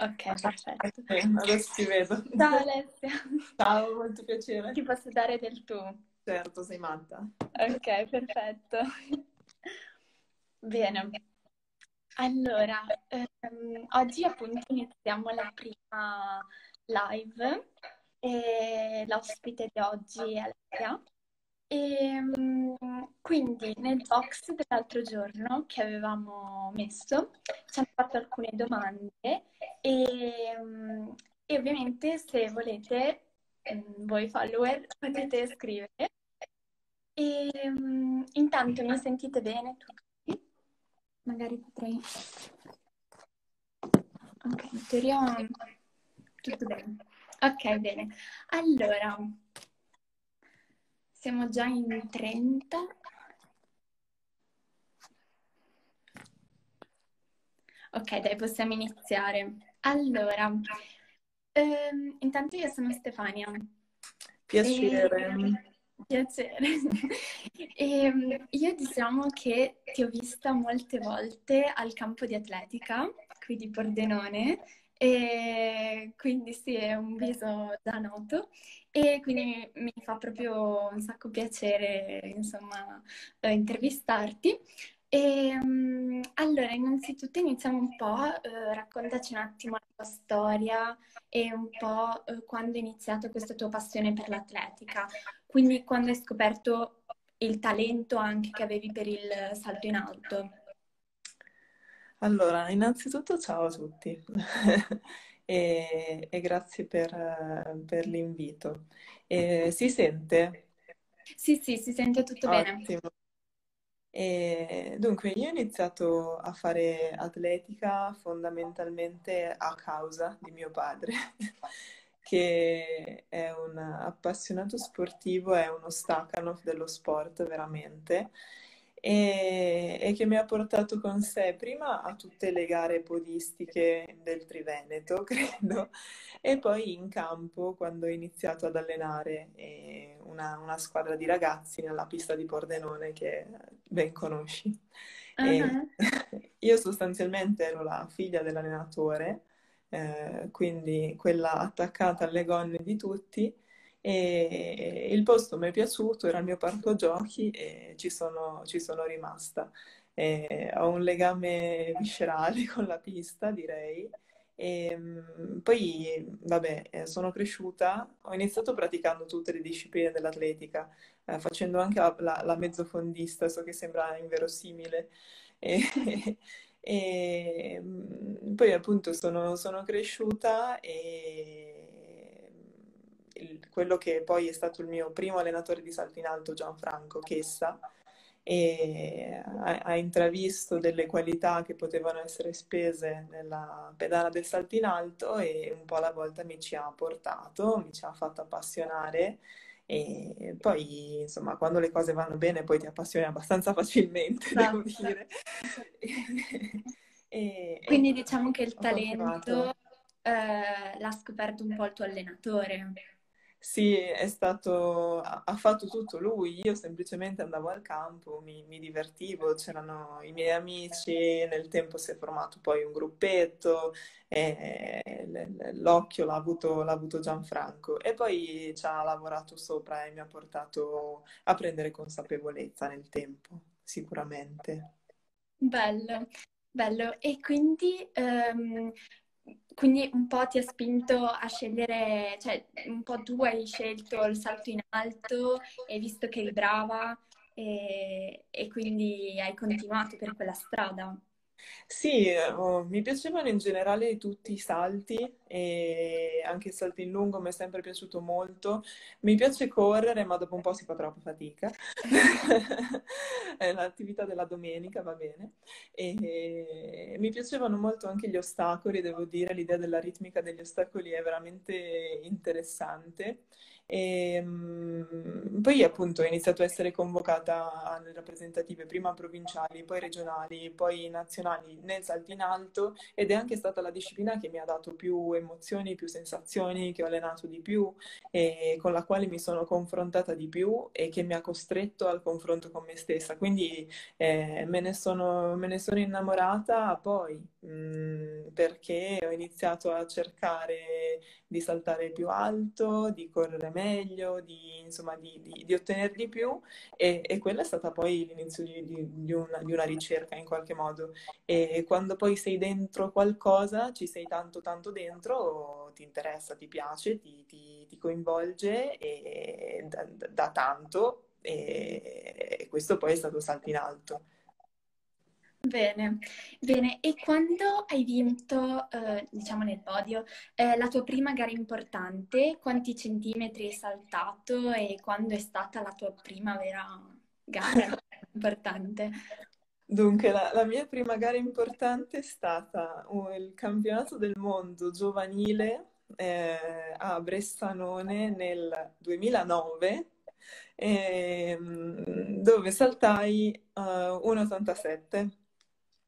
Ok, perfetto. Eh, adesso ti vedo. Ciao Alessia. Ciao, molto piacere. Ti posso dare del tu? Certo, sei matta. Ok, perfetto. Bene. Allora, ehm, oggi appunto iniziamo la prima live e l'ospite di oggi è Alessia. E mm, quindi nel box dell'altro giorno che avevamo messo ci hanno fatto alcune domande e, mm, e ovviamente se volete mm, voi follower potete scrivere. E intanto mi sentite bene tutti? Magari potrei... Ok, in teoria tutto bene. Ok, bene. Allora, siamo già in 30. Ok, dai, possiamo iniziare. Allora, ehm, intanto io sono Stefania. Piacere. E... Piacere. e, io diciamo che ti ho vista molte volte al campo di atletica, qui di Pordenone, e quindi sì, è un viso già noto e quindi mi fa proprio un sacco piacere, insomma, eh, intervistarti. E, um, allora, innanzitutto iniziamo un po', eh, raccontaci un attimo la tua storia e un po' eh, quando è iniziata questa tua passione per l'atletica. Quindi quando hai scoperto il talento anche che avevi per il salto in alto. Allora, innanzitutto ciao a tutti e, e, grazie per, per l'invito. E, si sente? Sì, sì, si sente tutto Ottimo. bene. E, dunque, io ho iniziato a fare atletica fondamentalmente a causa di mio padre, che è un appassionato sportivo, è uno Stakhanov dello sport veramente e, e, che mi ha portato con sé prima a tutte le gare podistiche del Triveneto, credo, e poi in campo quando ho iniziato ad allenare eh, una, una, squadra di ragazzi nella pista di Pordenone che ben conosci. Uh-huh. io sostanzialmente ero la figlia dell'allenatore, eh, quindi quella attaccata alle gonne di tutti e il posto mi è piaciuto, era il mio parco giochi e ci sono, ci sono rimasta. E ho un legame viscerale con la pista, direi. E mm, poi, vabbè, eh, sono cresciuta, ho iniziato praticando tutte le discipline dell'atletica, eh, facendo anche la, la, la mezzofondista, so che sembra inverosimile. E, e mm, poi appunto sono, sono cresciuta e quello che poi è stato il mio primo allenatore di salto in alto, Gianfranco Chessa, e ha, ha, intravisto delle qualità che potevano essere spese nella pedana del salto in alto e un po' alla volta mi ci ha portato, mi ci ha fatto appassionare e poi insomma quando le cose vanno bene poi ti appassioni abbastanza facilmente, devo esatto. dire. e, Quindi diciamo che il talento eh, l'ha scoperto un po' il tuo allenatore. Sì, è stato, ha fatto tutto lui, io semplicemente andavo al campo, mi, mi, divertivo, c'erano i miei amici, nel tempo si è formato poi un gruppetto, l'occhio l'ha avuto, l'ha avuto Gianfranco e poi ci ha lavorato sopra e mi ha portato a prendere consapevolezza nel tempo, sicuramente. Bello, bello. E quindi um, quindi un po' ti ha spinto a scegliere, cioè un po' tu hai scelto il salto in alto e visto che eri brava e, e quindi hai continuato per quella strada. Sì, oh, mi piacevano in generale tutti i salti e anche il salto in lungo mi è sempre piaciuto molto. Mi piace correre, ma dopo un po' si fa troppa fatica. è l'attività della domenica, va bene. E mi piacevano molto anche gli ostacoli, devo dire, l'idea della ritmica degli ostacoli è veramente interessante. E, um, poi appunto ho iniziato a essere convocata alle rappresentative prima provinciali, poi regionali, poi nazionali nel salto in alto ed è anche stata la disciplina che mi ha dato più emozioni, più sensazioni, che ho allenato di più e con la quale mi sono confrontata di più e che mi ha costretto al confronto con me stessa. Quindi eh, me, ne sono, me ne sono innamorata poi perché ho iniziato a cercare di saltare più alto, di correre meglio, di, insomma, di, di, di ottenere di più e, e, quella è stata poi l'inizio di, una, di una ricerca in qualche modo. E quando poi sei dentro qualcosa, ci sei tanto tanto dentro, ti interessa, ti piace, ti, ti, ti coinvolge e da, da tanto e questo poi è stato salto in alto. Bene, bene. E quando hai vinto, eh, diciamo nel podio, eh, la tua prima gara importante, quanti centimetri hai saltato e quando è stata la tua prima vera gara importante? Dunque, la, la mia prima gara importante è stata uh, il campionato del mondo giovanile eh, a Bressanone nel 2009 ehm, dove saltai uh, 1,87.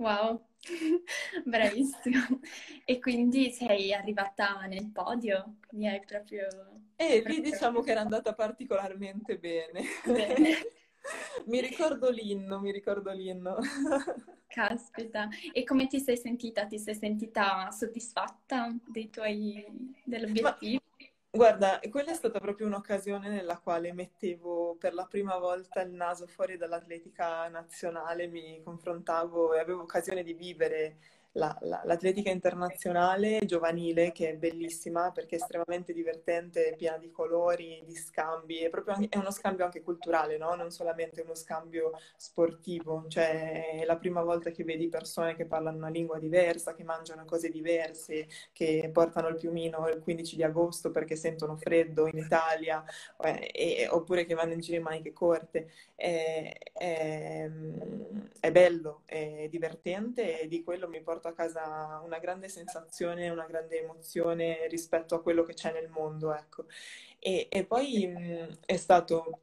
Wow, bravissimo. E quindi sei arrivata nel podio? Mi hai proprio... E lì diciamo che era andata particolarmente bene. bene. mi ricordo l'inno, mi ricordo l'inno. Caspita, e come ti sei sentita? Ti sei sentita soddisfatta dei tuoi, dell'obiettivo? Guarda, quella è stata proprio un'occasione nella quale mettevo per la prima volta il naso fuori dall'atletica nazionale, mi confrontavo e avevo occasione di vivere la, la, l'atletica internazionale giovanile che è bellissima perché è estremamente divertente, piena di colori, di scambi, è proprio è uno scambio anche culturale, no? non solamente uno scambio sportivo, cioè è la prima volta che vedi persone che parlano una lingua diversa, che mangiano cose diverse, che portano il piumino il 15 di agosto perché sentono freddo in Italia, eh, e, oppure che vanno in giro in maniche corte. È, è, è bello, è divertente e di quello mi porta porto a casa una grande sensazione, una grande emozione rispetto a quello che c'è nel mondo, ecco. E, e poi mh, è stato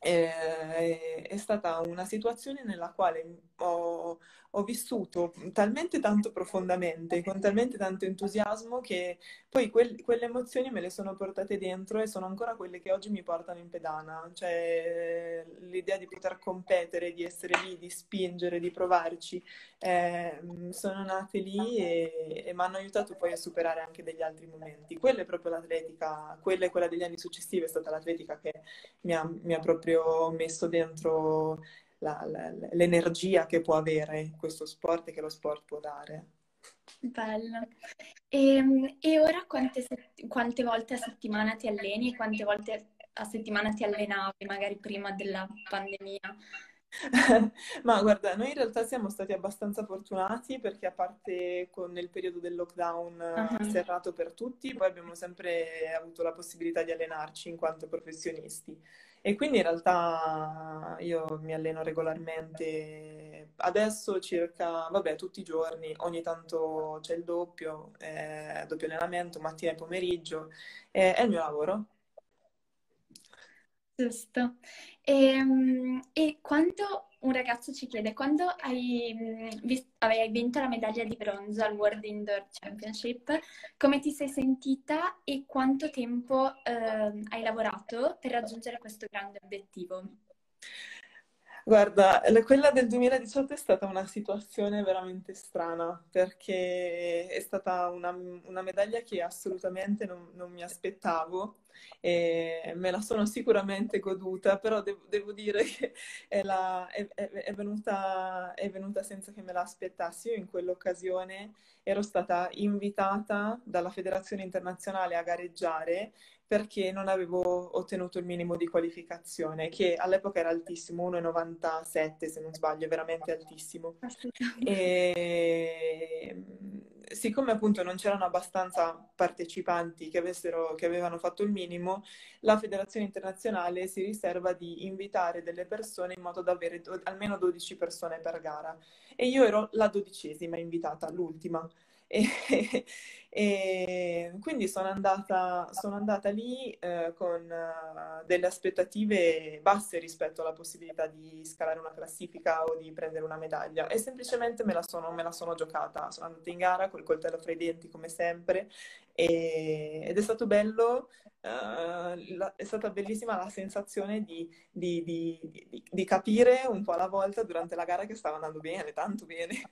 eh, è stata una situazione nella quale ho, ho, vissuto talmente tanto profondamente, con talmente tanto entusiasmo che poi quel, quelle emozioni me le sono portate dentro e sono ancora quelle che oggi mi portano in pedana, cioè l'idea di poter competere, di essere lì, di spingere, di provarci, eh, sono nate lì e, e mi hanno aiutato poi a superare anche degli altri momenti. Quella è proprio l'atletica, quella e quella degli anni successivi è stata l'atletica che mi ha, mi ha proprio messo dentro la, la, l'energia che può avere questo sport e che lo sport può dare. Bello. E, ehm, e ora quante, quante, volte a settimana ti alleni e quante volte a settimana ti allenavi, magari prima della pandemia? Ma guarda, noi in realtà siamo stati abbastanza fortunati perché a parte con il periodo del lockdown uh-huh. serrato per tutti, poi abbiamo sempre avuto la possibilità di allenarci in quanto professionisti. E quindi in realtà io mi alleno regolarmente, adesso circa, vabbè, tutti i giorni, ogni tanto c'è il doppio, eh, doppio allenamento, mattina e pomeriggio, eh, è il mio lavoro. Giusto. E, ehm, e quando un ragazzo ci chiede, quando hai, mm, vis- hai vinto la medaglia di bronzo al World Indoor Championship, come ti sei sentita e quanto tempo eh, hai lavorato per raggiungere questo grande obiettivo? Guarda, quella del 2018 è stata una situazione veramente strana perché è stata una, una medaglia che assolutamente non, non, mi aspettavo e me la sono sicuramente goduta, però devo, devo dire che è, la, è, è, venuta, è venuta senza che me l'aspettassi. Io in quell'occasione ero stata invitata dalla Federazione Internazionale a gareggiare perché non avevo ottenuto il minimo di qualificazione, che all'epoca era altissimo, 1,97 se non sbaglio, veramente altissimo. E siccome appunto non c'erano abbastanza partecipanti che, avessero, che avevano fatto il minimo, la federazione internazionale si riserva di invitare delle persone in modo da avere do- almeno 12 persone per gara. E io ero la dodicesima invitata, l'ultima. E, e quindi sono andata, sono andata lì eh, con uh, delle aspettative basse rispetto alla possibilità di scalare una classifica o di prendere una medaglia e semplicemente me la sono, me la sono giocata. Sono andata in gara col coltello fra i denti come sempre e, ed è stato bello uh, la, è stata bellissima la sensazione di, di, di, di, capire un po' alla volta durante la gara che stava andando bene, tanto bene.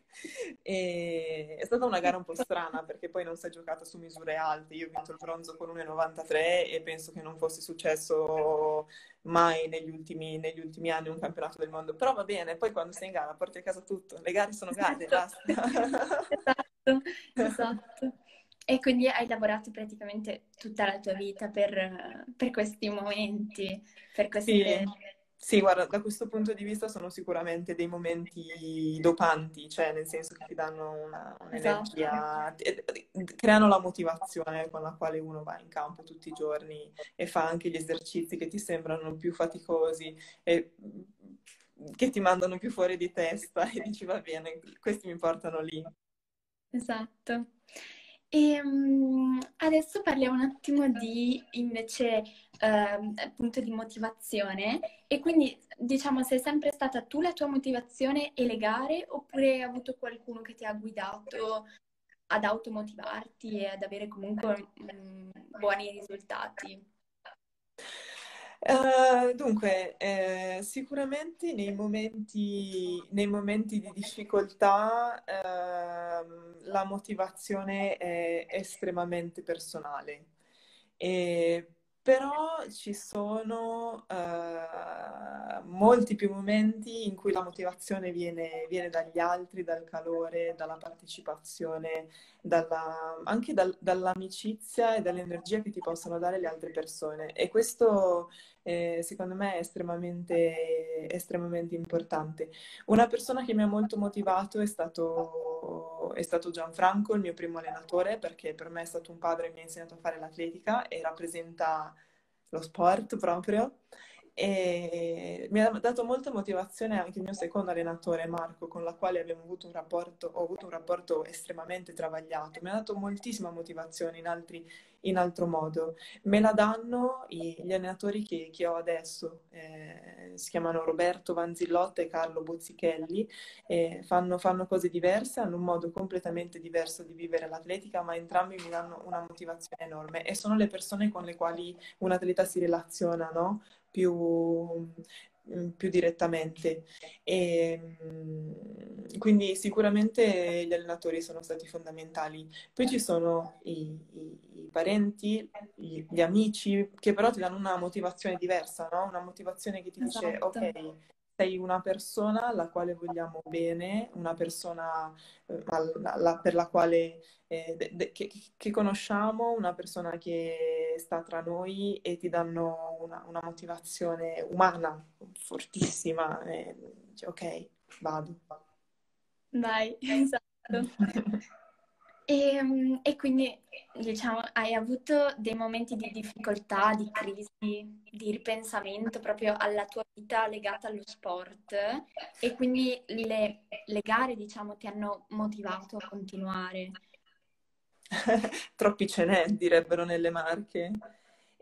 E è stata una gara un po' strana perché poi non si è giocata su misure alte. Io ho vinto il bronzo con 1,93 e penso che non fosse successo mai negli ultimi, negli ultimi, anni un campionato del mondo. Però va bene, poi quando sei in gara porti a casa tutto. Le gare sono gare, basta. esatto, esatto. E quindi hai lavorato praticamente tutta la tua vita per, per questi momenti, per queste... Sì. Sì, guarda, da questo punto di vista sono sicuramente dei momenti dopanti, cioè nel senso che ti danno una, un'energia, esatto. creano la motivazione con la quale uno va in campo tutti i giorni e fa anche gli esercizi che ti sembrano più faticosi e che ti mandano più fuori di testa e dici va bene, questi mi portano lì. Esatto. E um, adesso parliamo un attimo di invece uh, appunto di motivazione e quindi diciamo sei sempre stata tu la tua motivazione e le gare oppure hai avuto qualcuno che ti ha guidato ad automotivarti e ad avere comunque um, buoni risultati? Uh, dunque, eh, sicuramente nei momenti, nei momenti, di difficoltà uh, la motivazione è estremamente personale. E però ci sono uh, molti più momenti in cui la motivazione viene, viene, dagli altri, dal calore, dalla partecipazione, dalla, anche dal, dall'amicizia e dall'energia che ti possono dare le altre persone. E questo eh, secondo me è estremamente, estremamente importante. Una persona che mi ha molto motivato è stato, è stato Gianfranco, il mio primo allenatore, perché per me è stato un padre che mi ha insegnato a fare l'atletica e rappresenta lo sport proprio e mi ha dato molta motivazione anche il mio secondo allenatore Marco con la quale abbiamo avuto un rapporto, ho avuto un rapporto estremamente travagliato, mi ha dato moltissima motivazione in, altri, in altro modo. Me la danno gli allenatori che, che ho adesso, eh, si chiamano Roberto Vanzillotta e Carlo Bozzichelli, eh, fanno, fanno cose diverse, hanno un modo completamente diverso di vivere l'atletica, ma entrambi mi danno una motivazione enorme e sono le persone con le quali un atleta si relaziona, no? più, più direttamente. E, mm, quindi sicuramente gli allenatori sono stati fondamentali. Poi ci sono i, i, i parenti, gli, gli, amici, che però ti danno una motivazione diversa, no? Una motivazione che ti esatto. dice, ok, sei una persona alla quale vogliamo bene, una persona eh, alla, per la quale eh, de, de, che, che, conosciamo, una persona che sta tra noi e ti danno una, una motivazione umana fortissima. E, dici, ok, vado. Vai, esatto. E, ehm, e, quindi, diciamo, hai avuto dei momenti di difficoltà, di crisi, di ripensamento proprio alla tua vita legata allo sport e quindi le, le gare, diciamo, ti hanno motivato a continuare. Troppi ce n'è, direbbero nelle marche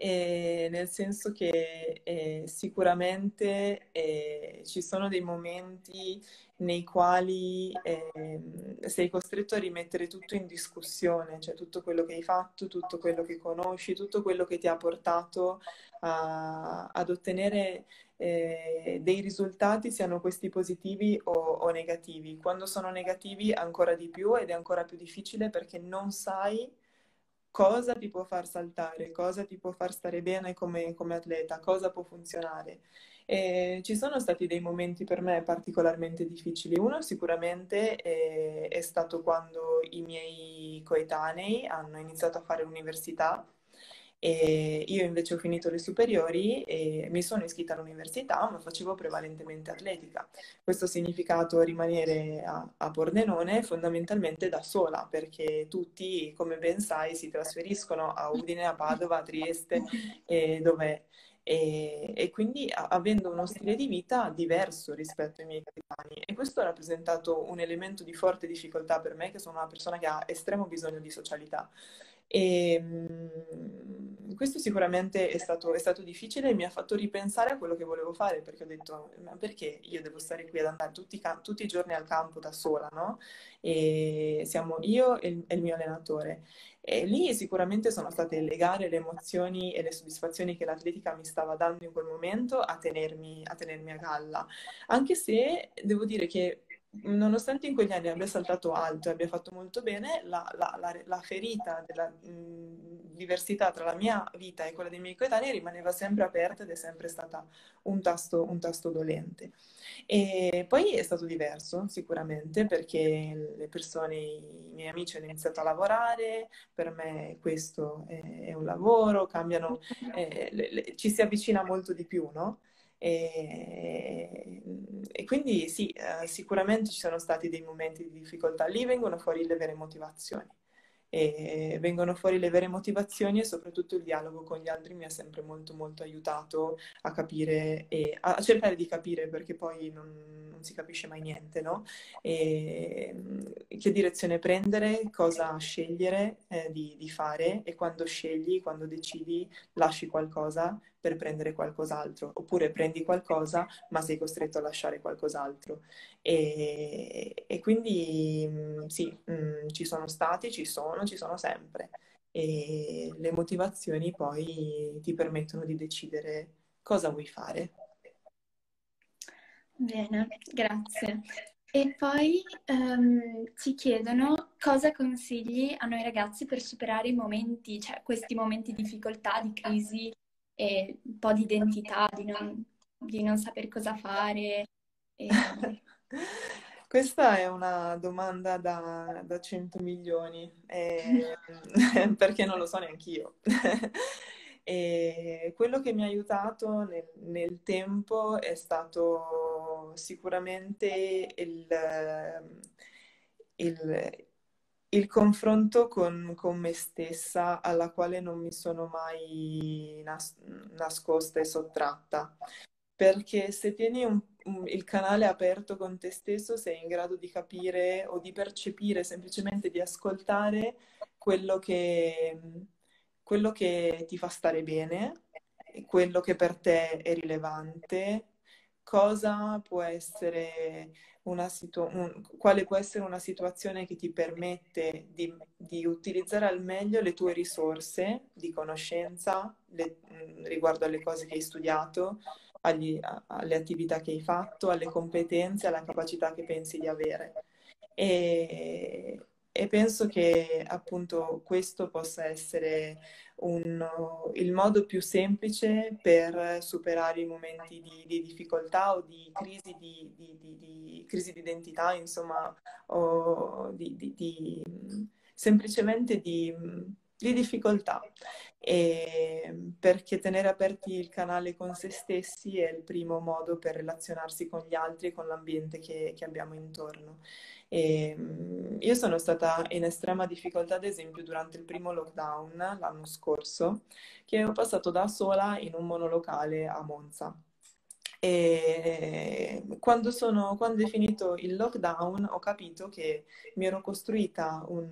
eh, nel senso che eh, sicuramente eh, ci sono dei momenti nei quali ehm, sei costretto a rimettere tutto in discussione, cioè tutto quello che hai fatto, tutto quello che conosci, tutto quello che ti ha portato a, ad ottenere eh, dei risultati, siano questi positivi o, o negativi. Quando sono negativi ancora di più ed è ancora più difficile perché non sai cosa ti può far saltare, cosa ti può far stare bene come, come atleta, cosa può funzionare. E ci sono stati dei momenti per me particolarmente difficili. Uno sicuramente è, è stato quando i miei coetanei hanno iniziato a fare l'università e io invece ho finito le superiori e mi sono iscritta all'università, ma facevo prevalentemente atletica. Questo ha significato rimanere a, a Pordenone fondamentalmente da sola, perché tutti, come ben sai, si trasferiscono a Udine, a Padova, a Trieste, e dove e, e, quindi avendo uno stile di vita diverso rispetto ai miei capitani. E questo ha rappresentato un elemento di forte difficoltà per me che sono una persona che ha estremo bisogno di socialità e, questo sicuramente è stato, è stato, difficile e mi ha fatto ripensare a quello che volevo fare, perché ho detto, ma perché io devo stare qui ad andare tutti, tutti i giorni al campo da sola, no? E siamo io e il, e il mio allenatore. E lì sicuramente sono state le gare, le emozioni e le soddisfazioni che l'atletica mi stava dando in quel momento a tenermi a, tenermi a galla. Anche se devo dire che nonostante in quegli anni abbia saltato alto e abbia fatto molto bene, la, la, la, la ferita della mh, diversità tra la mia vita e quella dei miei coetanei rimaneva sempre aperta ed è sempre stata un tasto, un tasto dolente. E poi è stato diverso sicuramente perché le persone, i miei amici hanno iniziato a lavorare, per me questo è, è un lavoro, cambiano, eh, le, le, ci si avvicina molto di più, no? E, e, quindi sì, eh, sicuramente ci sono stati dei momenti di difficoltà, lì vengono fuori le vere motivazioni e vengono fuori le vere motivazioni e soprattutto il dialogo con gli altri mi ha sempre molto molto aiutato a capire e a cercare di capire perché poi non, non si capisce mai niente, no? E, che direzione prendere, cosa scegliere eh, di, di fare e quando scegli, quando decidi, lasci qualcosa per prendere qualcos'altro, oppure prendi qualcosa ma sei costretto a lasciare qualcos'altro. E, e quindi mm, sì, mh, mm, ci sono stati, ci sono, ci sono sempre. E le motivazioni poi ti permettono di decidere cosa vuoi fare. Bene, grazie. E poi um, ci chiedono cosa consigli a noi ragazzi per superare i momenti, cioè questi momenti di difficoltà, di crisi e un po' di identità, di non, di non saper cosa fare. E... Questa è una domanda da, da 100 milioni, eh, perché non lo so neanche io. e quello che mi ha aiutato nel, nel tempo è stato sicuramente il, il, il confronto con, con, me stessa alla quale non mi sono mai nas- nascosta e sottratta. Perché se tieni un, un, il canale aperto con te stesso sei in grado di capire o di percepire, semplicemente di ascoltare quello che, quello che ti fa stare bene, quello che per te è rilevante, cosa può essere una situ- un, quale può essere una situazione che ti permette di, di utilizzare al meglio le tue risorse di conoscenza le, mm, riguardo alle cose che hai studiato, agli, alle attività che hai fatto, alle competenze, alla capacità che pensi di avere. E, e penso che appunto questo possa essere un, il modo più semplice per superare i momenti di, di difficoltà o di crisi di, di, di, identità, insomma, o di, semplicemente di, difficoltà. E perché tenere aperti il canale con se stessi è il primo modo per relazionarsi con gli altri e con l'ambiente che, che abbiamo intorno. E, ehm, io sono stata in estrema difficoltà, ad esempio, durante il primo lockdown l'anno scorso, che ho passato da sola in un monolocale a Monza. E quando, sono, quando è finito il lockdown ho capito che mi ero costruita un,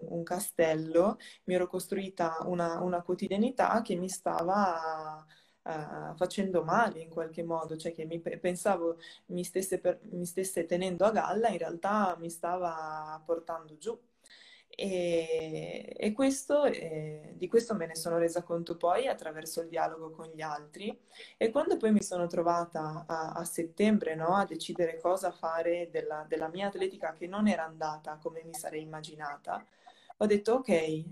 un castello, mi ero costruita una, una quotidianità che mi stava uh, facendo male in qualche modo, cioè che mi, pensavo mi stesse, per, mi stesse tenendo a galla, in realtà mi stava portando giù. E, e questo, eh, di questo me ne sono resa conto poi attraverso il dialogo con gli altri e quando poi mi sono trovata a, a settembre no, a decidere cosa fare della, della, mia atletica che non era andata come mi sarei immaginata, ho detto ok,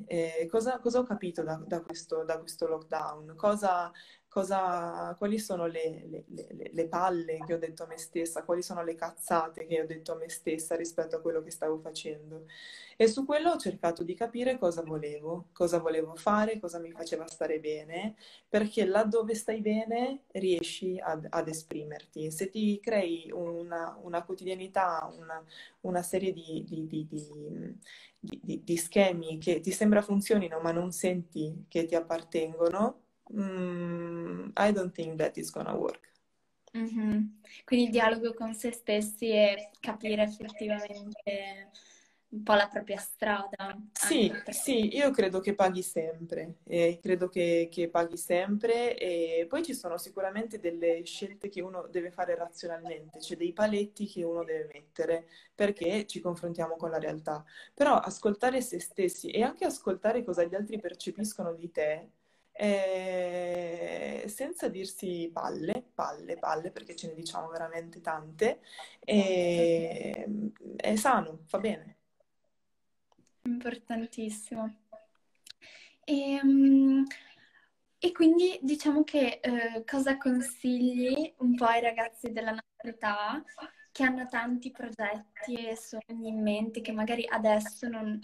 eh, cosa, cosa, ho capito da, da, questo, da questo lockdown? Cosa, cosa, quali sono le, le, le, le, palle che ho detto a me stessa, quali sono le cazzate che ho detto a me stessa rispetto a quello che stavo facendo. E su quello ho cercato di capire cosa volevo, cosa volevo fare, cosa mi faceva stare bene, perché laddove stai bene riesci ad, ad esprimerti. Se ti crei una, una quotidianità, una, una serie di, di, di, di schemi che ti sembra funzionino ma non senti che ti appartengono, mm, I don't think that is gonna work. Mm-hmm. Quindi il dialogo con se stessi e capire effettivamente un po' la propria strada. Sì, sì, io credo che paghi sempre, eh, credo che, che, paghi sempre e poi ci sono sicuramente delle scelte che uno deve fare razionalmente, c'è dei paletti che uno deve mettere perché ci confrontiamo con la realtà. Però ascoltare se stessi e anche ascoltare cosa gli altri percepiscono di te, eh, senza dirsi palle, palle, palle, perché ce ne diciamo veramente tante, eh, è sano, fa bene. Importantissimo. E, um, e quindi diciamo che eh, cosa consigli un po' ai ragazzi della nostra età che hanno tanti progetti e sogni in mente che magari adesso non,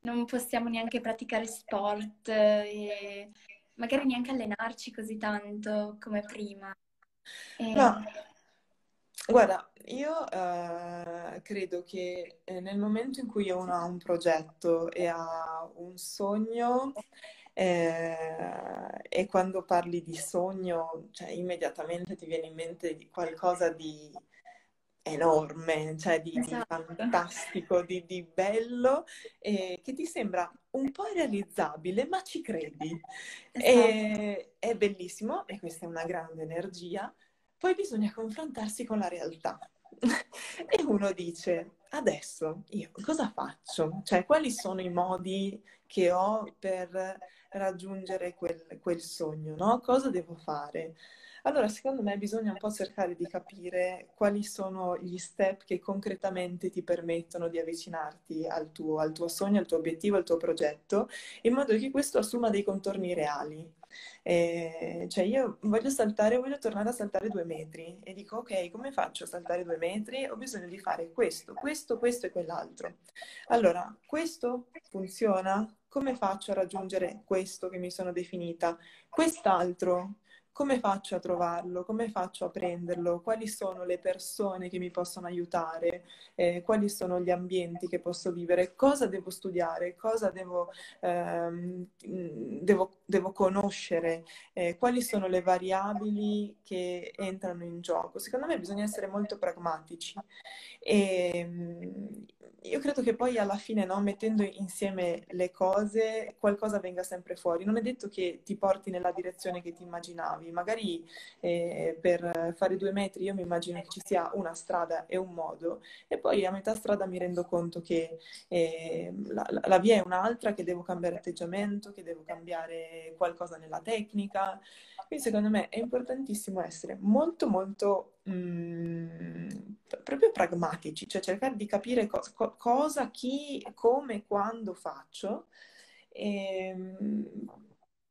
non possiamo neanche praticare sport e magari neanche allenarci così tanto come prima. E... No. Guarda, io eh, credo che eh, nel momento in cui uno ha un progetto e ha un sogno, eh, e quando parli di sogno, cioè, immediatamente ti viene in mente qualcosa di enorme, cioè di, esatto. di fantastico, di, di bello, che ti sembra un po' irrealizzabile, ma ci credi. Esatto. E, è bellissimo e questa è una grande energia. Poi bisogna confrontarsi con la realtà. e uno dice, adesso io cosa faccio? Cioè, quali sono i modi che ho per raggiungere quel, quel sogno, no? Cosa devo fare? Allora, secondo me bisogna un po' cercare di capire quali sono gli step che concretamente ti permettono di avvicinarti al tuo, al tuo sogno, al tuo obiettivo, al tuo progetto, in modo che questo assuma dei contorni reali. Eh, cioè io voglio saltare, voglio tornare a saltare due metri e dico ok, come faccio a saltare due metri? Ho bisogno di fare questo, questo, questo e quell'altro. Allora, questo funziona? Come faccio a raggiungere questo che mi sono definita? Quest'altro come faccio a trovarlo? Come faccio a prenderlo? Quali sono le persone che mi possono aiutare? Eh, quali sono gli ambienti che posso vivere? Cosa devo studiare? Cosa devo, ehm, devo, devo conoscere? Eh, quali sono le variabili che entrano in gioco? Secondo me bisogna essere molto pragmatici. E, ehm, io credo che poi alla fine, no, mettendo insieme le cose, qualcosa venga sempre fuori. Non è detto che ti porti nella direzione che ti immaginavi. Magari eh, per fare due metri io mi immagino che ci sia una strada e un modo, e poi a metà strada mi rendo conto che eh, la, la, via è un'altra, che devo cambiare atteggiamento, che devo cambiare qualcosa nella tecnica. Quindi secondo me è importantissimo essere molto molto mh, mm, proprio pragmatici, cioè cercare di capire co- co- cosa, chi, come, quando faccio. E, ehm,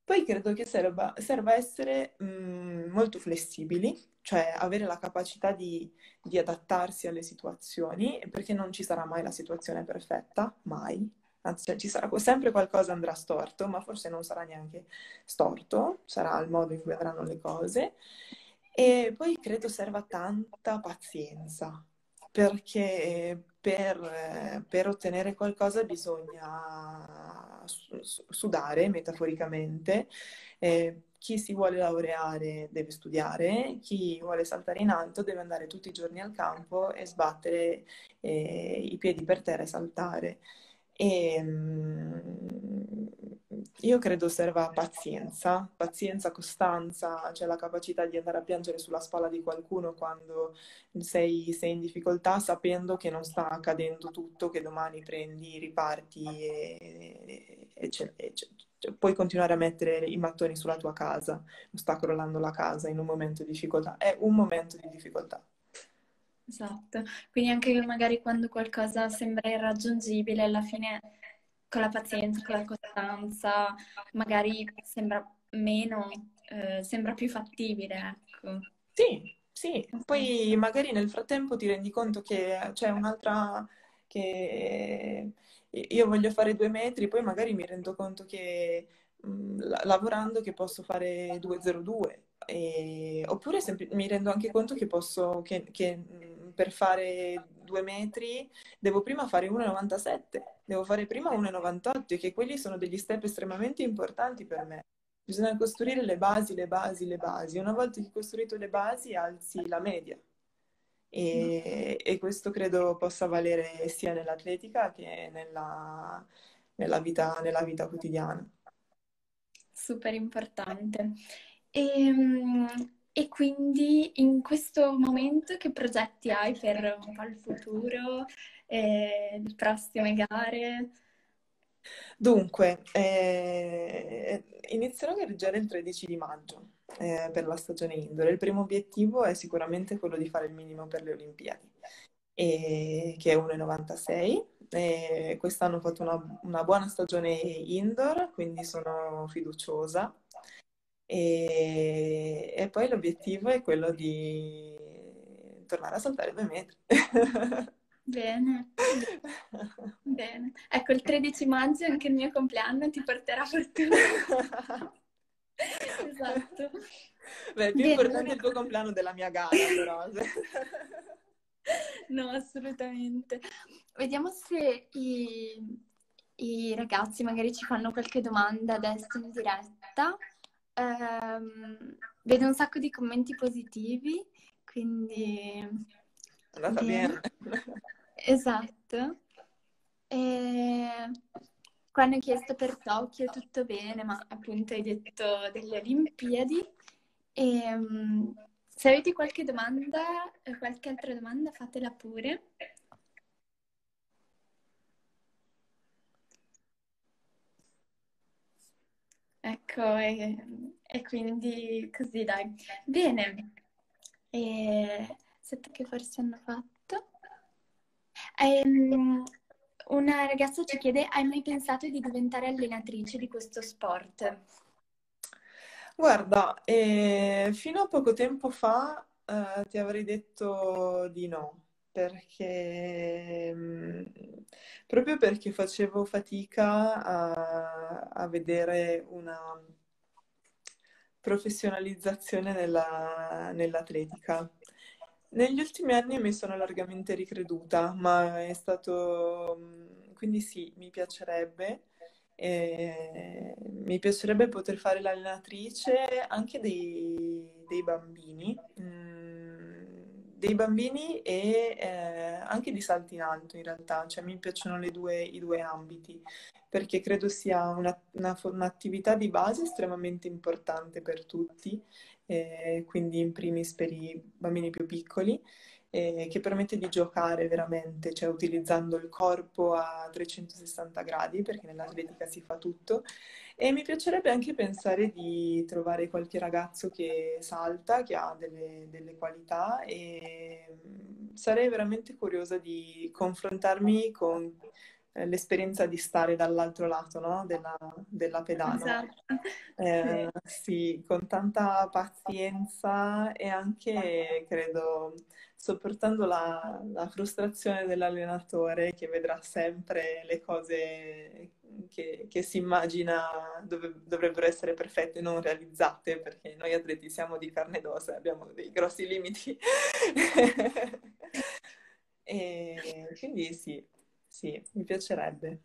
poi credo che serva, serva essere mh, mm, molto flessibili, cioè avere la capacità di, di adattarsi alle situazioni, perché non ci sarà mai la situazione perfetta, mai, anzi cioè, ci sarà sempre qualcosa andrà storto, ma forse non sarà neanche storto, sarà il modo in cui andranno le cose. E poi credo serva tanta pazienza, perché per, per ottenere qualcosa bisogna sudare metaforicamente. Eh, chi si vuole laureare deve studiare, chi vuole saltare in alto deve andare tutti i giorni al campo e sbattere eh, i piedi per terra e saltare. E, um, io credo serva pazienza, pazienza, costanza, cioè la capacità di andare a piangere sulla spalla di qualcuno quando sei, sei in difficoltà sapendo che non sta accadendo tutto, che domani prendi, riparti e, e, e, e cioè, puoi continuare a mettere i mattoni sulla tua casa, non sta crollando la casa in un momento di difficoltà, è un momento di difficoltà. Esatto, quindi anche magari quando qualcosa sembra irraggiungibile, alla fine con la pazienza, con la costanza, magari sembra meno, eh, sembra più fattibile, ecco. Sì, sì, poi magari nel frattempo ti rendi conto che c'è un'altra che io voglio fare due metri, poi magari mi rendo conto che mh, lavorando che posso fare 202 e, oppure sempl- mi rendo anche conto che posso, che, che mh, per fare due metri devo prima fare 1,97, devo fare prima 1,98 e che quelli sono degli step estremamente importanti per me. Bisogna costruire le basi, le basi, le basi. Una volta che hai costruito le basi, alzi la media. e, e questo credo possa valere sia nell'atletica che nella, nella vita, nella vita quotidiana. Super importante. E, ehm, e quindi in questo momento che progetti hai per un po' il futuro, eh, le prossime gare? Dunque, eh, inizierò a gareggiare il 13 di maggio eh, per la stagione indoor. Il primo obiettivo è sicuramente quello di fare il minimo per le Olimpiadi, e, che è 1,96. E quest'anno ho fatto una, una buona stagione indoor, quindi sono fiduciosa. E, e poi l'obiettivo è quello di tornare a saltare due metri. Bene, bene. Ecco, il 13 maggio, anche il mio compleanno, ti porterà fortuna. esatto. Beh, è più bene, importante bene. il tuo compleanno della mia gara, però. no, assolutamente. Vediamo se i, i, ragazzi magari ci fanno qualche domanda adesso in diretta. Um, vedo un sacco di commenti positivi, quindi... È andata bene. bene. Esatto. E... Qua hanno chiesto per Tokyo tutto bene, ma appunto hai detto delle Olimpiadi. E, um, se avete qualche domanda, qualche altra domanda, fatela pure. Ecco, e, e quindi così dai. Bene. E, aspetta che forse hanno fatto. Um, una ragazza ci chiede, hai mai pensato di diventare allenatrice di questo sport? Guarda, eh, fino a poco tempo fa eh, ti avrei detto di no, perché mh, mm, proprio perché facevo fatica a, a vedere una professionalizzazione nella, nell'atletica. Negli ultimi anni mi sono largamente ricreduta, ma è stato... Mm, quindi sì, mi piacerebbe. E mi piacerebbe poter fare l'allenatrice anche dei, dei bambini, mm, dei bambini e eh, anche di salti in alto in realtà, cioè mi piacciono due, i due ambiti perché credo sia una, una, un'attività di base estremamente importante per tutti eh, quindi in primis per i bambini più piccoli, eh, che permette di giocare veramente, cioè utilizzando il corpo a 360 gradi, perché nell'atletica si fa tutto. E mi piacerebbe anche pensare di trovare qualche ragazzo che salta, che ha delle, delle qualità e mm, sarei veramente curiosa di confrontarmi con l'esperienza di stare dall'altro lato no? della, della, pedana. Esatto. Eh, sì, con tanta pazienza e anche, credo, sopportando la, la, frustrazione dell'allenatore che vedrà sempre le cose che, che si immagina dove, dovrebbero essere perfette e non realizzate, perché noi atleti siamo di carne ed ossa e abbiamo dei grossi limiti. e quindi sì, sì, mi piacerebbe.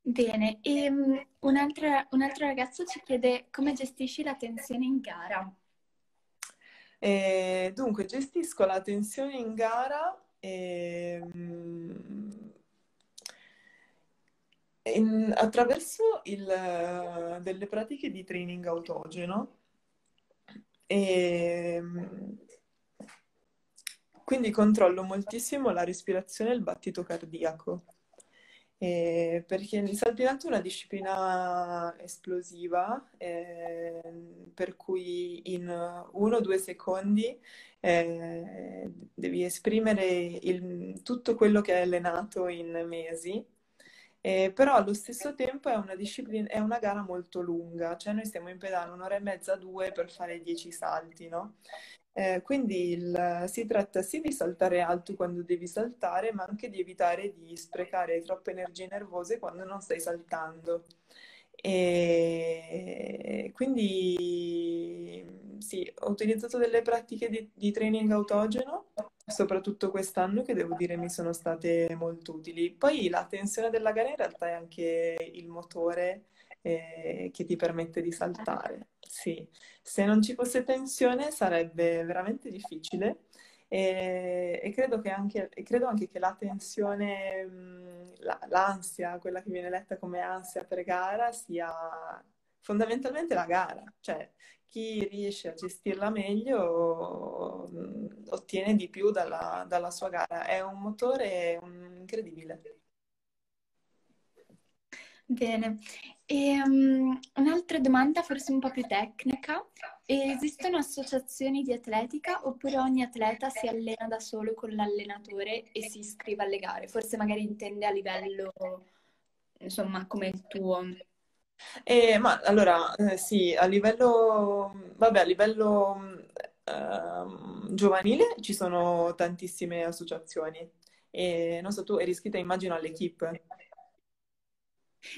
Bene, e um, un, altro, un altro ragazzo ci chiede come gestisci la tensione in gara. Eh, dunque, gestisco la tensione in gara ehm, in, attraverso il, delle pratiche di training autogeno. E, ehm, quindi controllo moltissimo la respirazione e il battito cardiaco. Eh, perché il salto in alto è una disciplina esplosiva, eh, per cui in uno o due secondi eh, devi esprimere il, tutto quello che hai allenato in mesi, però allo stesso tempo è una, è una gara molto lunga, cioè noi stiamo in pedale un'ora e mezza, due per fare dieci salti, no? Eh, quindi il, si tratta sì di saltare alto quando devi saltare, ma anche di evitare di sprecare troppe energie nervose quando non stai saltando. E quindi sì, ho utilizzato delle pratiche di, di training autogeno, soprattutto quest'anno, che devo dire mi sono state molto utili. Poi la tensione della gara in realtà è anche il motore eh, che ti permette di saltare. Sì, se non ci fosse tensione sarebbe veramente difficile E, e credo, che anche, credo anche che la tensione, la, l'ansia, quella che viene letta come ansia per gara, sia fondamentalmente la gara. Cioè, chi riesce a gestirla meglio ottiene di più dalla, dalla sua gara. È un motore incredibile. Bene, e, um, un'altra domanda forse un po' più tecnica. Esistono associazioni di atletica oppure ogni atleta si allena da solo con l'allenatore e si iscrive alle gare? Forse magari intende a livello, insomma, come il tuo. Eh, ma allora, eh, sì, a livello, vabbè, a livello eh, giovanile ci sono tantissime associazioni. E non so, tu eri iscritta, immagino, all'equipe.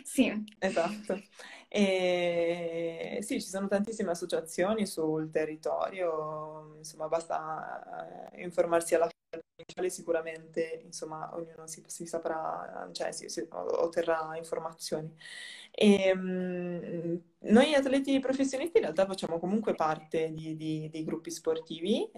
Sì. Esatto. E sì, ci sono tantissime associazioni sul territorio, insomma, basta eh, informarsi alla sicuramente, insomma, ognuno si, si saprà, cioè si, si, otterrà informazioni. E, um, noi atleti professionisti in realtà facciamo comunque parte di, di, di gruppi sportivi.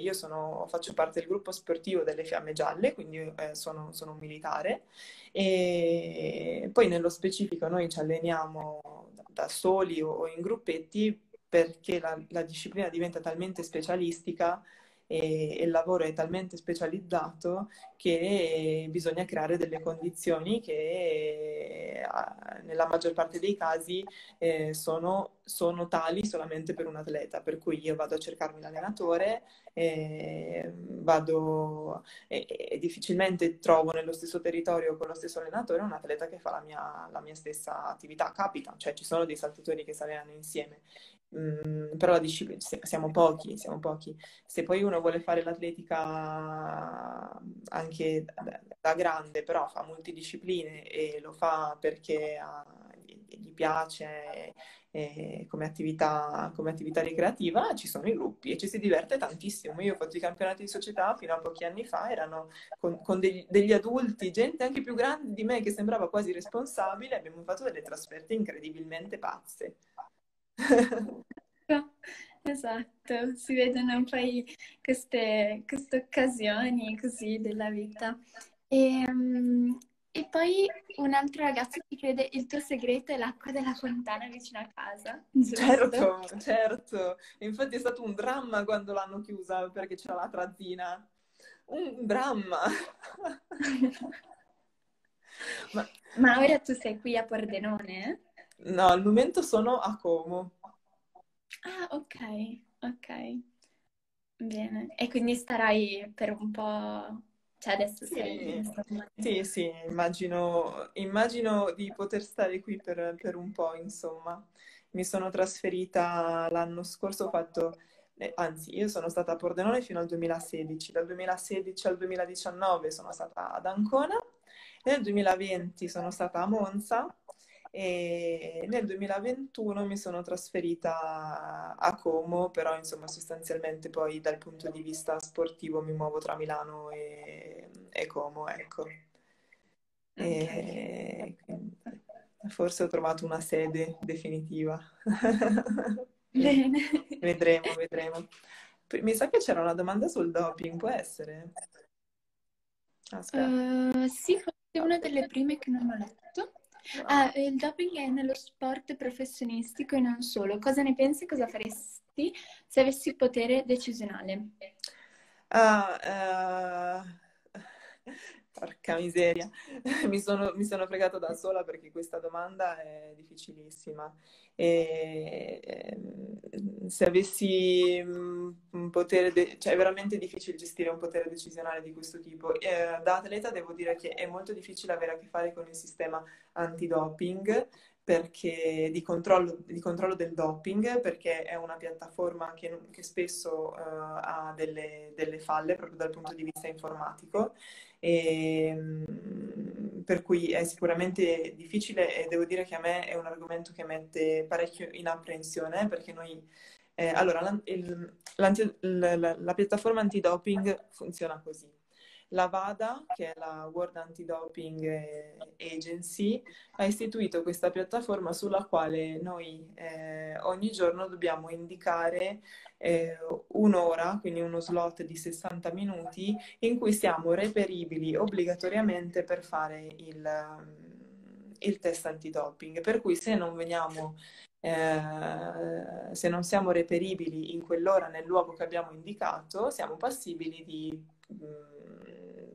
io sono, faccio parte del gruppo sportivo delle Fiamme Gialle, quindi eh, sono, sono, un militare. E poi nello specifico noi ci alleniamo da, da soli o in gruppetti perché la, la disciplina diventa talmente specialistica e, il lavoro è talmente specializzato che bisogna creare delle condizioni che nella maggior parte dei casi eh, sono, sono, tali solamente per un atleta, per cui io vado a cercarmi l'allenatore, eh, vado e, e, difficilmente trovo nello stesso territorio con lo stesso allenatore un atleta che fa la mia, la mia stessa attività, capita, cioè ci sono dei saltatori che si insieme Mm, però la disciplina, siamo pochi, siamo pochi. Se poi uno vuole fare l'atletica anche da grande, però fa multidiscipline e lo fa perché ha, gli piace eh, come, attività, come attività ricreativa, ci sono i gruppi e ci si diverte tantissimo. Io ho fatto i campionati di società fino a pochi anni fa, erano con, con degli, degli adulti, gente anche più grande di me che sembrava quasi responsabile, abbiamo fatto delle trasferte incredibilmente pazze. Esatto, si vedono poi queste, queste occasioni così della vita. E, um, e, poi un altro ragazzo ti crede il tuo segreto è l'acqua della fontana vicino a casa. Giusto? Certo, certo. Infatti è stato un dramma quando l'hanno chiusa perché c'era la trazzina. Un dramma. Ma... Ma ora tu sei qui a Pordenone? No, al momento sono a Como. Ah, ok, ok. Bene. E quindi starai per un po'... Cioè adesso sei... Sì, sì, immagino, immagino di poter stare qui per, per un po', insomma. Mi sono trasferita l'anno scorso, ho fatto... Eh, anzi, io sono stata a Pordenone fino al 2016. Dal 2016 al 2019 sono stata ad Ancona. Nel 2020 sono stata a Monza e nel 2021 mi sono trasferita a Como, però insomma sostanzialmente poi dal punto di vista sportivo mi muovo tra Milano e, e Como, ecco. E forse ho trovato una sede definitiva. Bene. vedremo, vedremo. Mi sa che c'era una domanda sul doping, può essere? Uh, sì, forse una delle prime che non ho letto. Ah, il doping è nello sport professionistico e non solo. Cosa ne pensi e cosa faresti se avessi potere decisionale? Ah, uh, porca miseria, mi sono, mi sono fregata da sola perché questa domanda è difficilissima. E, ehm, se avessi mm, un potere, de- cioè è veramente difficile gestire un potere decisionale di questo tipo. Eh, da atleta devo dire che è molto difficile avere a che fare con il sistema antidoping perché, di, controllo, di controllo del doping, perché è una piattaforma che, che spesso uh, ha delle, delle, falle proprio dal punto di vista informatico, e, um, per cui è sicuramente difficile e devo dire che a me è un argomento che mette parecchio in apprensione, perché noi... Eh, allora, il, la, la piattaforma antidoping funziona così la VADA, che è la World Anti-Doping Agency, ha istituito questa piattaforma sulla quale noi eh, ogni giorno dobbiamo indicare eh, un'ora, quindi uno slot di 60 minuti, in cui siamo reperibili obbligatoriamente per fare il, il test antidoping. Per cui se non veniamo eh, se non siamo reperibili in quell'ora nel luogo che abbiamo indicato, siamo passibili di mm,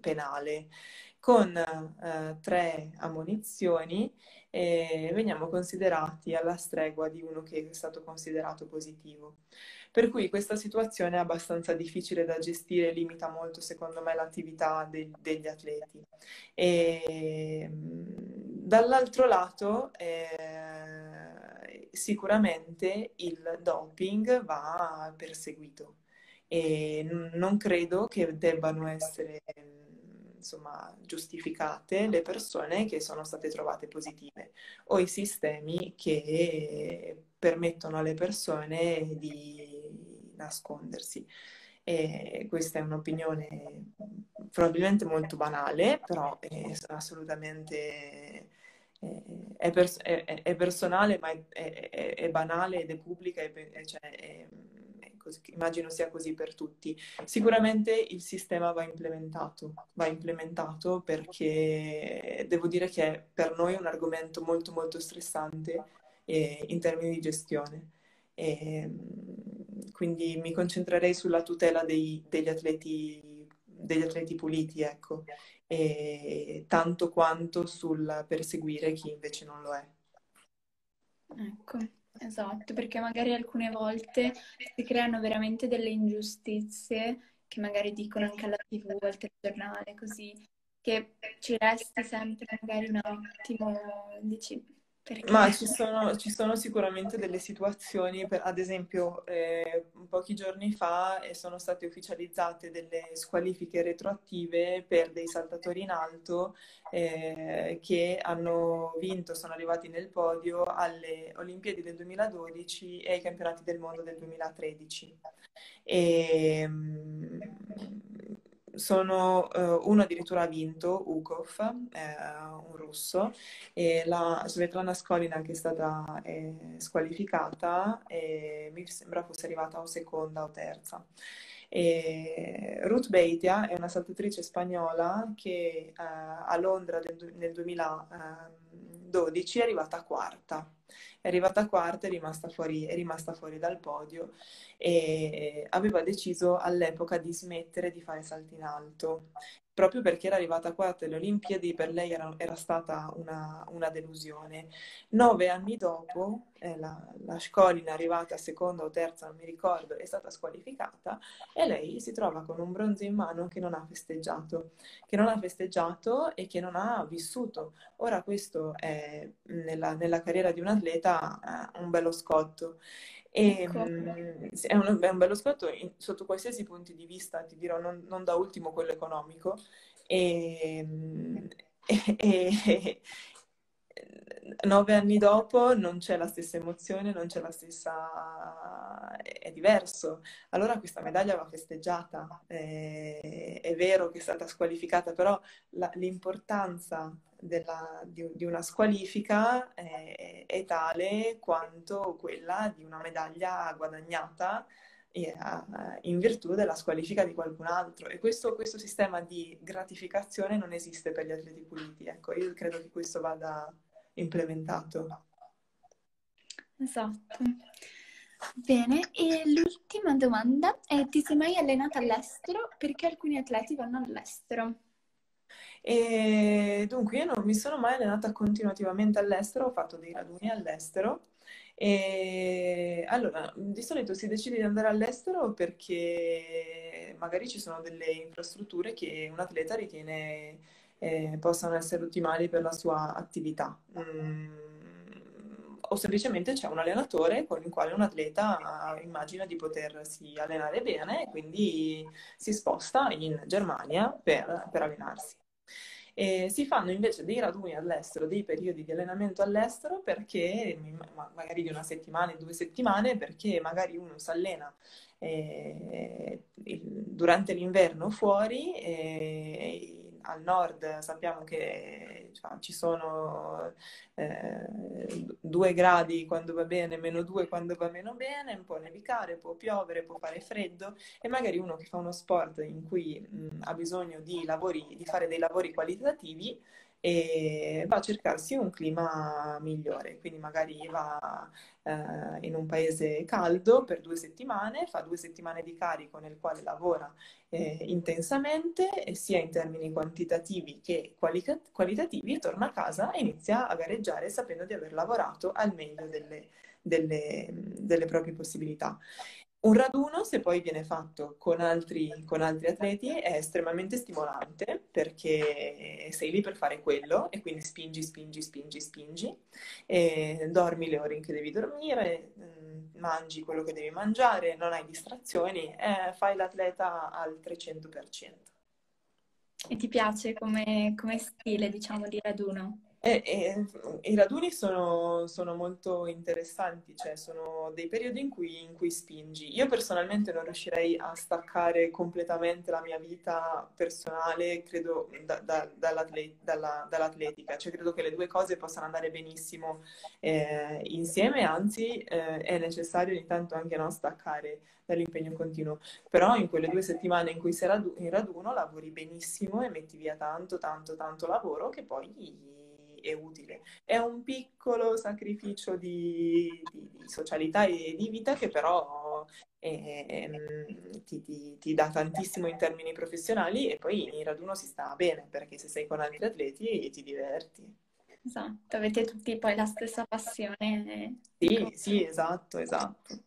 penale. Con eh, tre ammonizioni eh, veniamo considerati alla stregua di uno che è stato considerato positivo. Per cui questa situazione è abbastanza difficile da gestire, limita molto secondo me l'attività de- degli atleti. E, dall'altro lato, eh, sicuramente il doping va perseguito e non credo che debbano essere insomma, giustificate le persone che sono state trovate positive o i sistemi che permettono alle persone di nascondersi. E questa è un'opinione probabilmente molto banale, però è assolutamente è, pers- è, è personale, ma è, è, banale ed è pubblica, cioè, così, immagino sia così per tutti. Sicuramente il sistema va implementato, va implementato perché devo dire che è per noi un argomento molto molto stressante eh, in termini di gestione. E, quindi mi concentrerei sulla tutela dei, degli, atleti, degli atleti puliti, ecco, e tanto quanto sul perseguire chi invece non lo è. Ecco, esatto, perché magari alcune volte si creano veramente delle ingiustizie che magari dicono anche alla TV, al telegiornale, così, che ci resti sempre magari un attimo, dici, perché? Ma ci sono, ci sono, sicuramente delle situazioni, per, ad esempio eh, pochi giorni fa eh, sono state ufficializzate delle squalifiche retroattive per dei saltatori in alto eh, che hanno vinto, sono arrivati nel podio alle Olimpiadi del 2012 e ai campionati del mondo del 2013. E, sono, uh, uno addirittura ha vinto, Ukov, eh, un russo, e la Svetlana Skolina che è stata eh, squalificata, e mi sembra fosse arrivata o seconda o terza. E Ruth Beitia è una saltatrice spagnola che eh, a Londra del, nel 2012 è arrivata quarta. È arrivata quarta, è rimasta fuori, è rimasta fuori dal podio e aveva deciso all'epoca di smettere di fare salti in alto proprio perché era arrivata quarta alle Olimpiadi, per lei era, era stata una, una, delusione. Nove anni dopo, eh, la, la Scolina, arrivata seconda o terza, non mi ricordo, è stata squalificata e lei si trova con un bronzo in mano che non ha festeggiato, che non ha festeggiato e che non ha vissuto. Ora questo è nella, nella carriera di un atleta eh, un bello scotto. E, ecco. Mm, è, un, è, un, bello scatto in, sotto qualsiasi punto di vista, ti dirò, non, non da ultimo quello economico. E, mm, e, e, nove anni dopo non c'è la stessa emozione, non c'è la stessa... è diverso. Allora questa medaglia va festeggiata. È, è vero che è stata squalificata, però la, l'importanza della, di, di, una squalifica è, è, tale quanto quella di una medaglia guadagnata in virtù della squalifica di qualcun altro. E questo, questo, sistema di gratificazione non esiste per gli atleti puliti. Ecco, io credo che questo vada implementato. Esatto. Bene, e l'ultima domanda è: ti sei mai allenata all'estero? Perché alcuni atleti vanno all'estero? E dunque io non mi sono mai allenata continuativamente all'estero, ho fatto dei raduni all'estero. E allora, di solito si decide di andare all'estero perché magari ci sono delle infrastrutture che un atleta ritiene eh, possano essere ottimali per la sua attività. Mm, o semplicemente c'è un allenatore con il quale un atleta immagina di potersi allenare bene e quindi si sposta in Germania per, per allenarsi. E si fanno invece dei raduni all'estero, dei periodi di allenamento all'estero perché magari di una settimana, due settimane, perché magari uno si allena eh, durante l'inverno fuori e al nord sappiamo che cioè, ci sono eh, due gradi quando va bene, meno due quando va meno bene, può nevicare, può piovere, può fare freddo e magari uno che fa uno sport in cui mh, ha bisogno di, lavori, di fare dei lavori qualitativi e va a cercarsi un clima migliore, quindi magari va eh, in un paese caldo per due settimane, fa due settimane di carico nel quale lavora eh, intensamente, sia in termini quantitativi che quali- qualitativi, torna a casa e inizia a gareggiare sapendo di aver lavorato al meglio delle, delle, delle proprie possibilità. Un raduno, se poi viene fatto con altri, con altri, atleti, è estremamente stimolante perché sei lì per fare quello e quindi spingi, spingi, spingi, spingi, e dormi le ore in che devi dormire, mm, mangi quello che devi mangiare, non hai distrazioni, e fai l'atleta al 300%. E ti piace come, come stile, diciamo, di raduno? E, e, I raduni sono, sono, molto interessanti, cioè sono dei periodi in cui, in cui, spingi. Io personalmente non riuscirei a staccare completamente la mia vita personale, credo, da, da, dall'atle, dalla, dall'atletica, cioè credo che le due cose possano andare benissimo eh, insieme, anzi eh, è necessario ogni tanto anche non staccare dall'impegno continuo. Però in quelle due settimane in cui sei in raduno lavori benissimo e metti via tanto, tanto, tanto lavoro che poi è utile. È un piccolo sacrificio di, di, di socialità e di vita che però è, è, ti, ti, ti, dà tantissimo in termini professionali e poi in raduno si sta bene perché se sei con altri atleti ti diverti. Esatto, avete tutti poi la stessa passione. Sì, sì, esatto, esatto.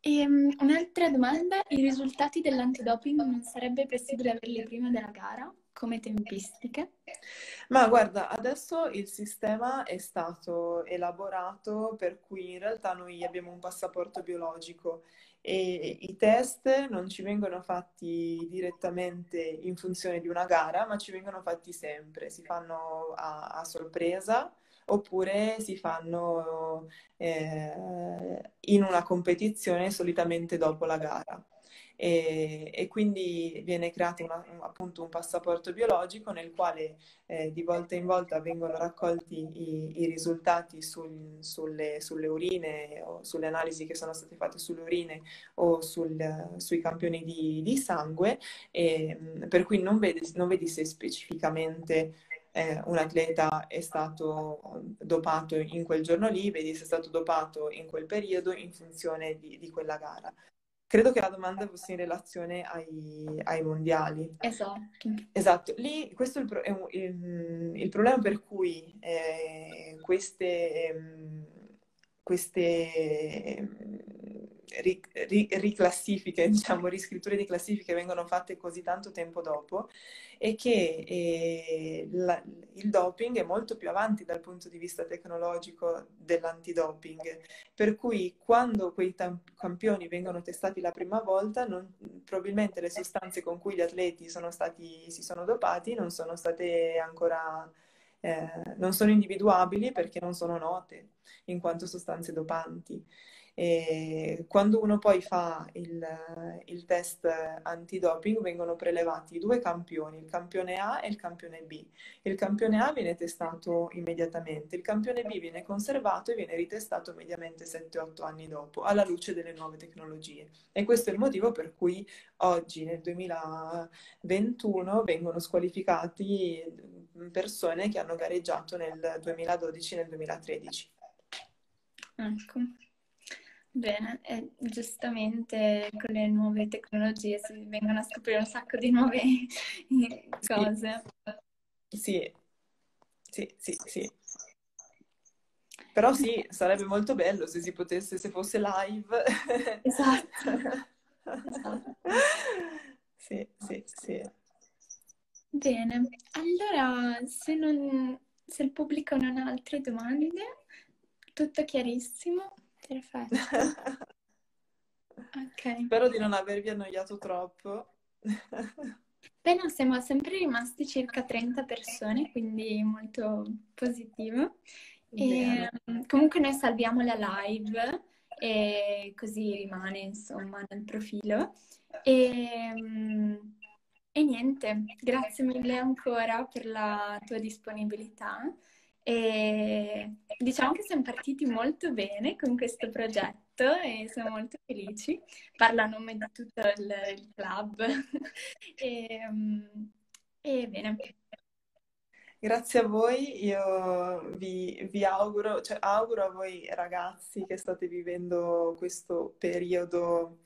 E, um, un'altra domanda, i risultati dell'antidoping non sarebbe possibile averli prima della gara? Come tempistiche? Ma guarda, adesso il sistema è stato elaborato per cui in realtà noi abbiamo un passaporto biologico e i test non ci vengono fatti direttamente in funzione di una gara, ma ci vengono fatti sempre, si fanno a, a sorpresa oppure si fanno eh, in una competizione solitamente dopo la gara e, e quindi viene creato una, un, appunto un passaporto biologico nel quale eh, di volta in volta vengono raccolti i, i risultati sul, sulle, sulle, urine o sulle analisi che sono state fatte sulle urine o sul, sui campioni di, di sangue, e, per cui non vedi, non vedi se specificamente eh, un atleta è stato dopato in quel giorno lì, vedi se è stato dopato in quel periodo in funzione di, di quella gara. Credo che la domanda fosse in relazione ai, ai mondiali. Esatto. Esatto. Lì questo è il, è un, il, il problema per cui eh, queste, eh, queste ri, ri, riclassifiche, diciamo, riscritture di classifiche vengono fatte così tanto tempo dopo e che eh, la, il doping è molto più avanti dal punto di vista tecnologico dell'antidoping, per cui quando quei tam- campioni vengono testati la prima volta, non, probabilmente le sostanze con cui gli atleti sono stati, si sono dopati non sono state ancora... Eh, non sono individuabili perché non sono note in quanto sostanze dopanti. E quando uno poi fa il, il test antidoping vengono prelevati due campioni, il campione A e il campione B. Il campione A viene testato immediatamente, il campione B viene conservato e viene ritestato mediamente 7-8 anni dopo, alla luce delle nuove tecnologie. E questo è il motivo per cui oggi, nel 2021, vengono squalificati persone che hanno gareggiato nel 2012 e nel 2013. Ecco. Bene, e giustamente con le nuove tecnologie si vengono a scoprire un sacco di nuove cose. Sì, sì, sì, sì. Però sì, sarebbe molto bello se si potesse, se fosse live. Esatto. esatto. Sì, sì, sì. Bene, allora se, non, se il pubblico non ha altre domande, tutto chiarissimo. Perfetto. ok. Spero di non avervi annoiato troppo. Beh, no, siamo sempre rimasti circa 30 persone, quindi molto positivo. E, mm, comunque noi salviamo la live e così rimane insomma nel profilo. E, mm, e niente, grazie mille ancora per la tua disponibilità e diciamo che siamo partiti molto bene con questo progetto e siamo molto felici. Parlo a nome di tutto il, il club. e, e bene. Grazie a voi, io vi, vi auguro, cioè auguro a voi ragazzi che state vivendo questo periodo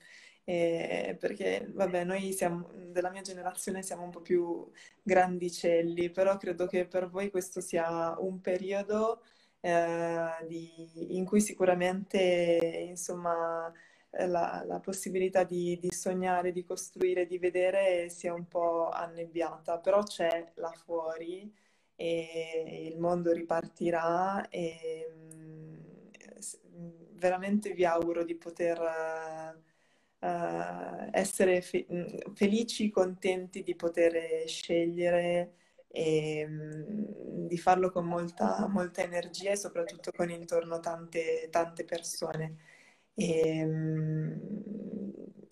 eh, perché vabbè, noi siamo, della mia generazione siamo un po' più grandicelli, però credo che per voi questo sia un periodo eh, di, in cui sicuramente, insomma, la, la possibilità di, di, sognare, di costruire, di vedere sia un po' annebbiata, però c'è là fuori e il mondo ripartirà e mm, veramente vi auguro di poter uh, essere fe- mm, felici, contenti di poter scegliere e um, di farlo con molta, molta, energia e soprattutto con intorno tante, tante persone. E, um,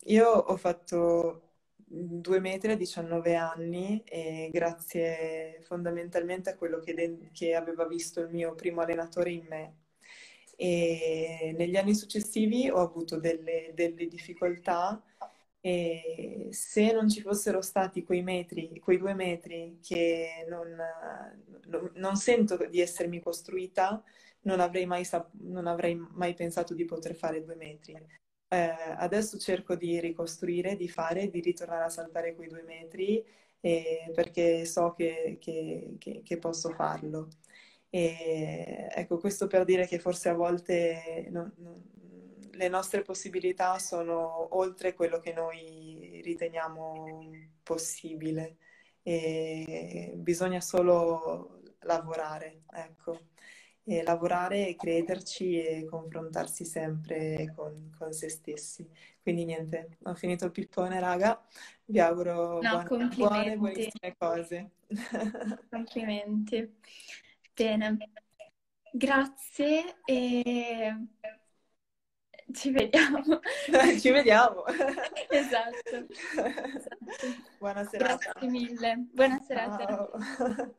io ho fatto due metri a 19 anni e grazie fondamentalmente a quello che, de- che aveva visto il mio primo allenatore in me e negli anni successivi ho avuto delle, delle difficoltà e se non ci fossero stati quei metri, quei due metri che non, non sento di essermi costruita, non avrei, mai, non avrei mai pensato di poter fare due metri. Eh, adesso cerco di ricostruire, di fare, di ritornare a saltare quei due metri eh, perché so che, che, che, che posso farlo. E ecco, questo per dire che forse a volte non, non, le nostre possibilità sono oltre quello che noi riteniamo possibile e bisogna solo lavorare, ecco. E lavorare e crederci e confrontarsi sempre con, con, se stessi. Quindi niente, ho finito il pippone, raga. Vi auguro no, buone, buone, buonissime cose. Complimenti. Bene, grazie e ci vediamo. ci vediamo. esatto. esatto. Buona serata. Grazie mille. Buona serata.